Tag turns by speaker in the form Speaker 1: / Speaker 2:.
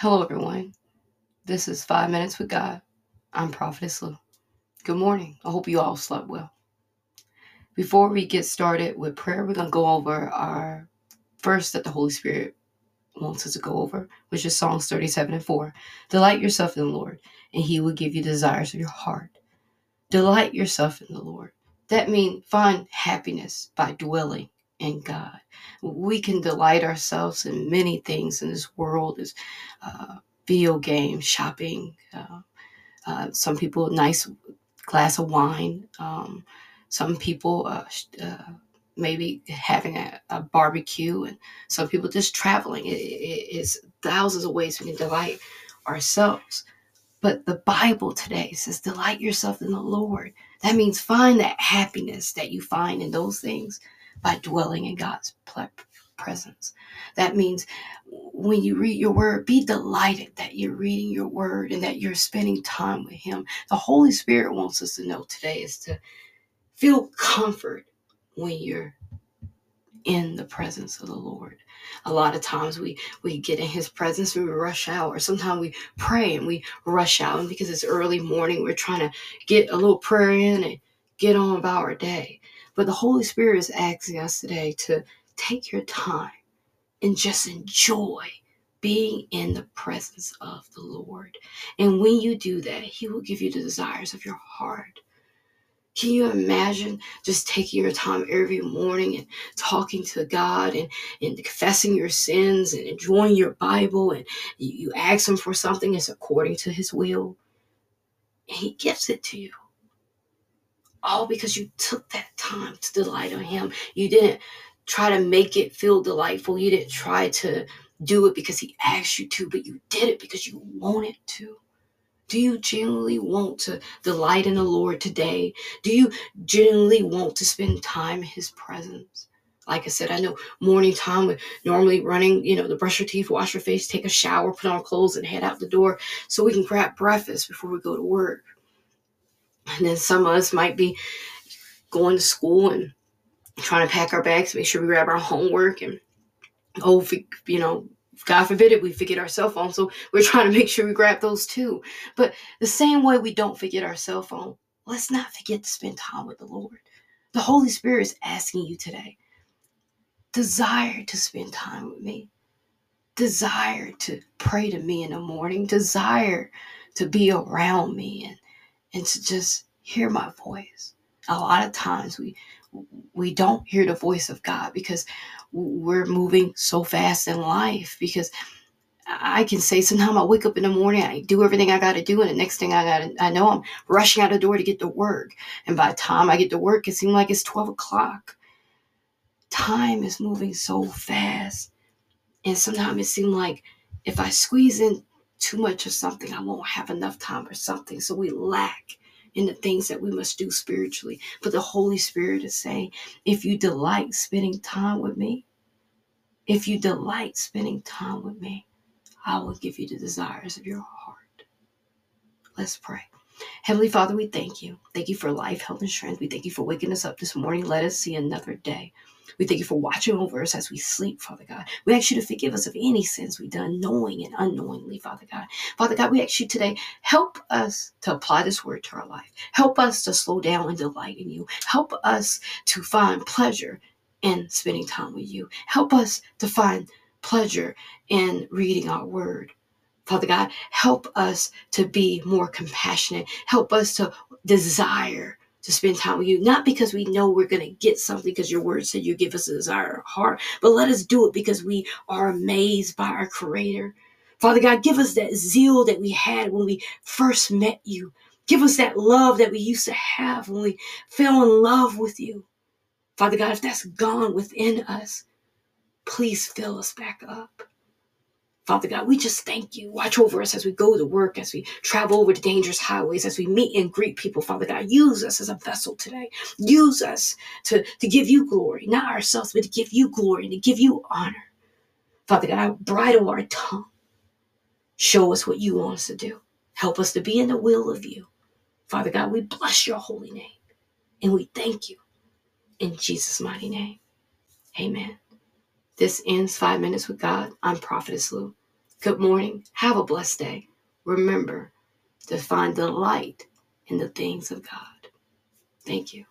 Speaker 1: Hello, everyone. This is Five Minutes with God. I'm Prophetess Lou. Good morning. I hope you all slept well. Before we get started with prayer, we're going to go over our verse that the Holy Spirit wants us to go over, which is Psalms 37 and 4. Delight yourself in the Lord, and He will give you desires of your heart. Delight yourself in the Lord. That means find happiness by dwelling in God. We can delight ourselves in many things in this world, as uh, video games, shopping. Uh, uh, some people a nice glass of wine. Um, some people uh, uh, maybe having a, a, barbecue, and some people just traveling. It, it, it's thousands of ways we can delight ourselves. But the Bible today says, delight yourself in the Lord. That means find that happiness that you find in those things by dwelling in God's presence. That means when you read your word, be delighted that you're reading your word and that you're spending time with Him. The Holy Spirit wants us to know today is to feel comfort when you're in the presence of the Lord. A lot of times we we get in his presence we rush out or sometimes we pray and we rush out and because it's early morning we're trying to get a little prayer in and get on about our day. But the Holy Spirit is asking us today to take your time and just enjoy being in the presence of the Lord. And when you do that, He will give you the desires of your heart. Can you imagine just taking your time every morning and talking to God and, and confessing your sins and enjoying your Bible and you, you ask Him for something that's according to His will? And He gives it to you all because you took that time to delight on Him. You didn't try to make it feel delightful. You didn't try to do it because He asked you to, but you did it because you wanted to. Do you genuinely want to delight in the Lord today? Do you genuinely want to spend time in His presence? Like I said, I know morning time with normally running, you know, to brush your teeth, wash your face, take a shower, put on clothes, and head out the door so we can grab breakfast before we go to work. And then some of us might be going to school and trying to pack our bags, make sure we grab our homework and oh, you know, God forbid it, we forget our cell phone. So we're trying to make sure we grab those too. But the same way we don't forget our cell phone, let's not forget to spend time with the Lord. The Holy Spirit is asking you today desire to spend time with me, desire to pray to me in the morning, desire to be around me and and to just hear my voice. A lot of times we we don't hear the voice of God because we're moving so fast in life because I can say sometimes I wake up in the morning, I do everything I got to do, and the next thing I got I know I'm rushing out the door to get to work. And by the time I get to work, it seems like it's 12 o'clock. Time is moving so fast. And sometimes it seems like if I squeeze in too much of something, I won't have enough time for something. So we lack in the things that we must do spiritually. But the Holy Spirit is saying, if you delight spending time with me, if you delight spending time with me, I will give you the desires of your heart. Let's pray. Heavenly Father, we thank you. Thank you for life, health, and strength. We thank you for waking us up this morning. Let us see another day. We thank you for watching over us as we sleep, Father God. We ask you to forgive us of any sins we've done, knowing and unknowingly, Father God. Father God, we ask you today, help us to apply this word to our life. Help us to slow down and delight in you. Help us to find pleasure in spending time with you. Help us to find pleasure in reading our word. Father God, help us to be more compassionate. Help us to desire to spend time with you, not because we know we're going to get something because your word said you give us a desire of heart, but let us do it because we are amazed by our Creator. Father God, give us that zeal that we had when we first met you. Give us that love that we used to have when we fell in love with you. Father God, if that's gone within us, please fill us back up. Father God, we just thank you. Watch over us as we go to work, as we travel over the dangerous highways, as we meet and greet people. Father God, use us as a vessel today. Use us to, to give you glory, not ourselves, but to give you glory and to give you honor. Father God, bridle our tongue. Show us what you want us to do. Help us to be in the will of you. Father God, we bless your holy name and we thank you in Jesus' mighty name. Amen. This ends Five Minutes with God. I'm Prophetess Lou. Good morning. Have a blessed day. Remember to find delight in the things of God. Thank you.